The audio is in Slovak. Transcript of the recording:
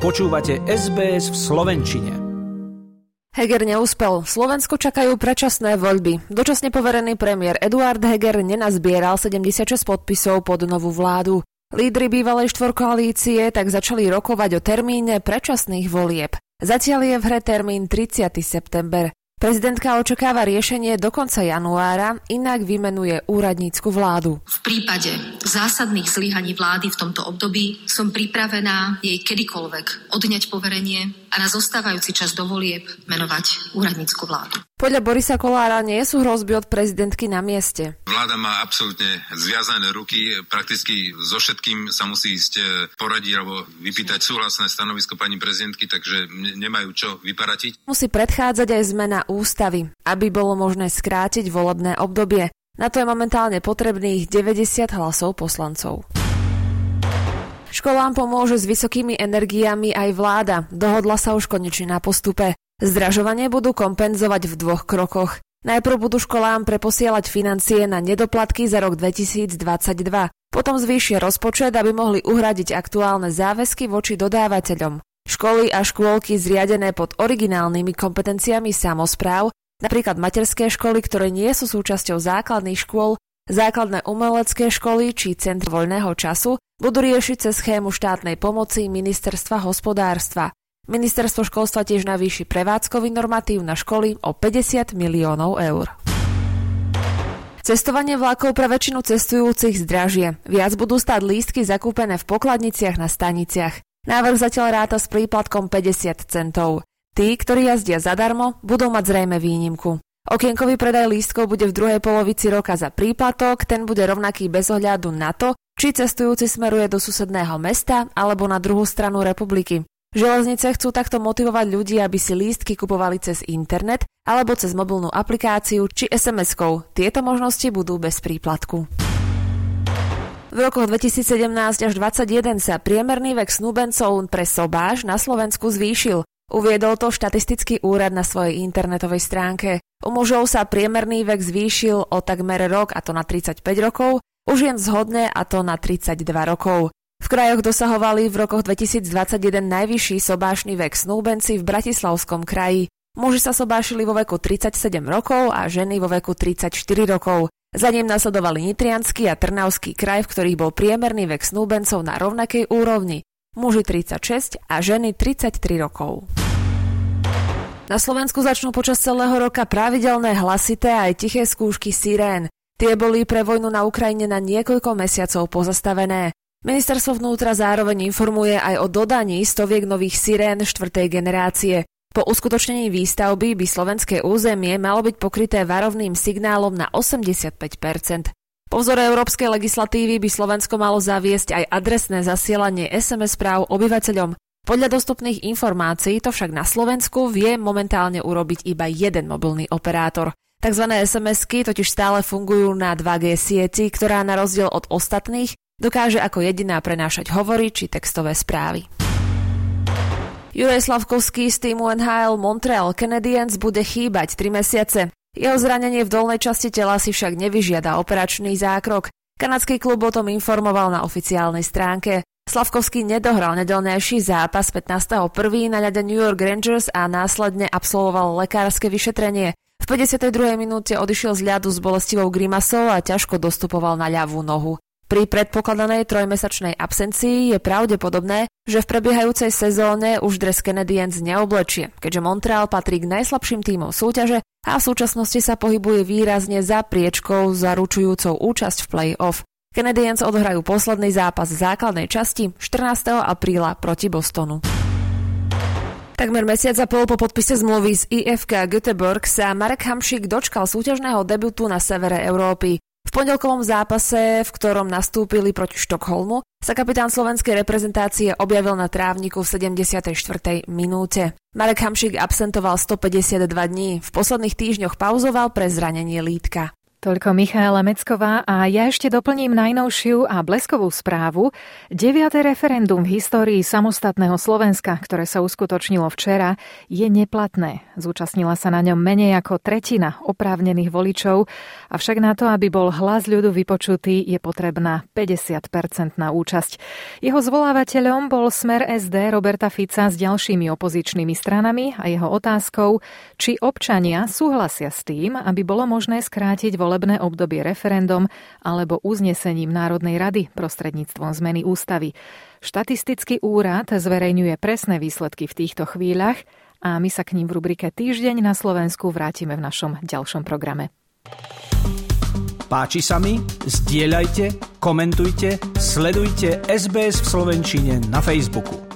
Počúvate SBS v Slovenčine. Heger neúspel. Slovensko čakajú predčasné voľby. Dočasne poverený premiér Eduard Heger nenazbieral 76 podpisov pod novú vládu. Lídry bývalej štvorkoalície tak začali rokovať o termíne predčasných volieb. Zatiaľ je v hre termín 30. september. Prezidentka očakáva riešenie do konca januára, inak vymenuje úradnícku vládu. V prípade zásadných zlyhaní vlády v tomto období som pripravená jej kedykoľvek odňať poverenie a na zostávajúci čas do volieb menovať úradnícku vládu. Podľa Borisa Kolára nie sú hrozby od prezidentky na mieste. Vláda má absolútne zviazané ruky, prakticky so všetkým sa musí ísť e, poradiť alebo vypýtať súhlasné stanovisko pani prezidentky, takže nemajú čo vyparatiť. Musí predchádzať aj zmena ústavy, aby bolo možné skrátiť volebné obdobie. Na to je momentálne potrebných 90 hlasov poslancov. Školám pomôže s vysokými energiami aj vláda. Dohodla sa už konečne na postupe. Zdražovanie budú kompenzovať v dvoch krokoch. Najprv budú školám preposielať financie na nedoplatky za rok 2022. Potom zvýšia rozpočet, aby mohli uhradiť aktuálne záväzky voči dodávateľom. Školy a škôlky zriadené pod originálnymi kompetenciami samozpráv, napríklad materské školy, ktoré nie sú súčasťou základných škôl, základné umelecké školy či centr voľného času, budú riešiť cez schému štátnej pomoci Ministerstva hospodárstva. Ministerstvo školstva tiež navýši prevádzkový normatív na školy o 50 miliónov eur. Cestovanie vlakov pre väčšinu cestujúcich zdražie. Viac budú stáť lístky zakúpené v pokladniciach na staniciach. Návrh zatiaľ ráta s príplatkom 50 centov. Tí, ktorí jazdia zadarmo, budú mať zrejme výnimku. Okienkový predaj lístkov bude v druhej polovici roka za príplatok, ten bude rovnaký bez ohľadu na to, či cestujúci smeruje do susedného mesta alebo na druhú stranu republiky. Železnice chcú takto motivovať ľudí, aby si lístky kupovali cez internet alebo cez mobilnú aplikáciu či SMS-kou. Tieto možnosti budú bez príplatku. V rokoch 2017 až 2021 sa priemerný vek snúbencov pre sobáš na Slovensku zvýšil. Uviedol to štatistický úrad na svojej internetovej stránke. U mužov sa priemerný vek zvýšil o takmer rok, a to na 35 rokov, u žien zhodne a to na 32 rokov. Krajoch dosahovali v rokoch 2021 najvyšší sobášny vek snúbenci v Bratislavskom kraji. Muži sa sobášili vo veku 37 rokov a ženy vo veku 34 rokov. Za ním nasledovali Nitrianský a Trnavský kraj, v ktorých bol priemerný vek snúbencov na rovnakej úrovni. Muži 36 a ženy 33 rokov. Na Slovensku začnú počas celého roka pravidelné hlasité aj tiché skúšky sirén. Tie boli pre vojnu na Ukrajine na niekoľko mesiacov pozastavené. Ministerstvo vnútra zároveň informuje aj o dodaní stoviek nových sirén štvrtej generácie. Po uskutočnení výstavby by slovenské územie malo byť pokryté varovným signálom na 85 Po vzore európskej legislatívy by Slovensko malo zaviesť aj adresné zasielanie SMS správ obyvateľom. Podľa dostupných informácií to však na Slovensku vie momentálne urobiť iba jeden mobilný operátor. Takzvané SMS-ky totiž stále fungujú na 2G sieti, ktorá na rozdiel od ostatných Dokáže ako jediná prenášať hovory či textové správy. Juraj Slavkovský z týmu NHL Montreal Canadiens bude chýbať 3 mesiace. Jeho zranenie v dolnej časti tela si však nevyžiada operačný zákrok. Kanadský klub o tom informoval na oficiálnej stránke. Slavkovský nedohral nedelnejší zápas 15.1. na ľade New York Rangers a následne absolvoval lekárske vyšetrenie. V 52. minúte odišiel z ľadu s bolestivou grimasou a ťažko dostupoval na ľavú nohu. Pri predpokladanej trojmesačnej absencii je pravdepodobné, že v prebiehajúcej sezóne už dres Canadiens neoblečie, keďže Montreal patrí k najslabším tímom súťaže a v súčasnosti sa pohybuje výrazne za priečkou zaručujúcou účasť v play-off. Canadiens odohrajú posledný zápas základnej časti 14. apríla proti Bostonu. Takmer mesiac a pol po podpise zmluvy z IFK Göteborg sa Marek Hamšik dočkal súťažného debutu na severe Európy. V pondelkovom zápase, v ktorom nastúpili proti Štokholmu, sa kapitán slovenskej reprezentácie objavil na trávniku v 74. minúte. Marek Hamšik absentoval 152 dní, v posledných týždňoch pauzoval pre zranenie lítka. Toľko Michaela Mecková a ja ešte doplním najnovšiu a bleskovú správu. Deviate referendum v histórii samostatného Slovenska, ktoré sa uskutočnilo včera, je neplatné. Zúčastnila sa na ňom menej ako tretina oprávnených voličov, avšak na to, aby bol hlas ľudu vypočutý, je potrebná 50-percentná účasť. Jeho zvolávateľom bol smer SD Roberta Fica s ďalšími opozičnými stranami a jeho otázkou, či občania súhlasia s tým, aby bolo možné skrátiť vol volebné obdobie referendum alebo uznesením Národnej rady prostredníctvom zmeny ústavy. Štatistický úrad zverejňuje presné výsledky v týchto chvíľach a my sa k ním v rubrike Týždeň na Slovensku vrátime v našom ďalšom programe. Páči sa mi? Zdieľajte, komentujte, sledujte SBS v Slovenčine na Facebooku.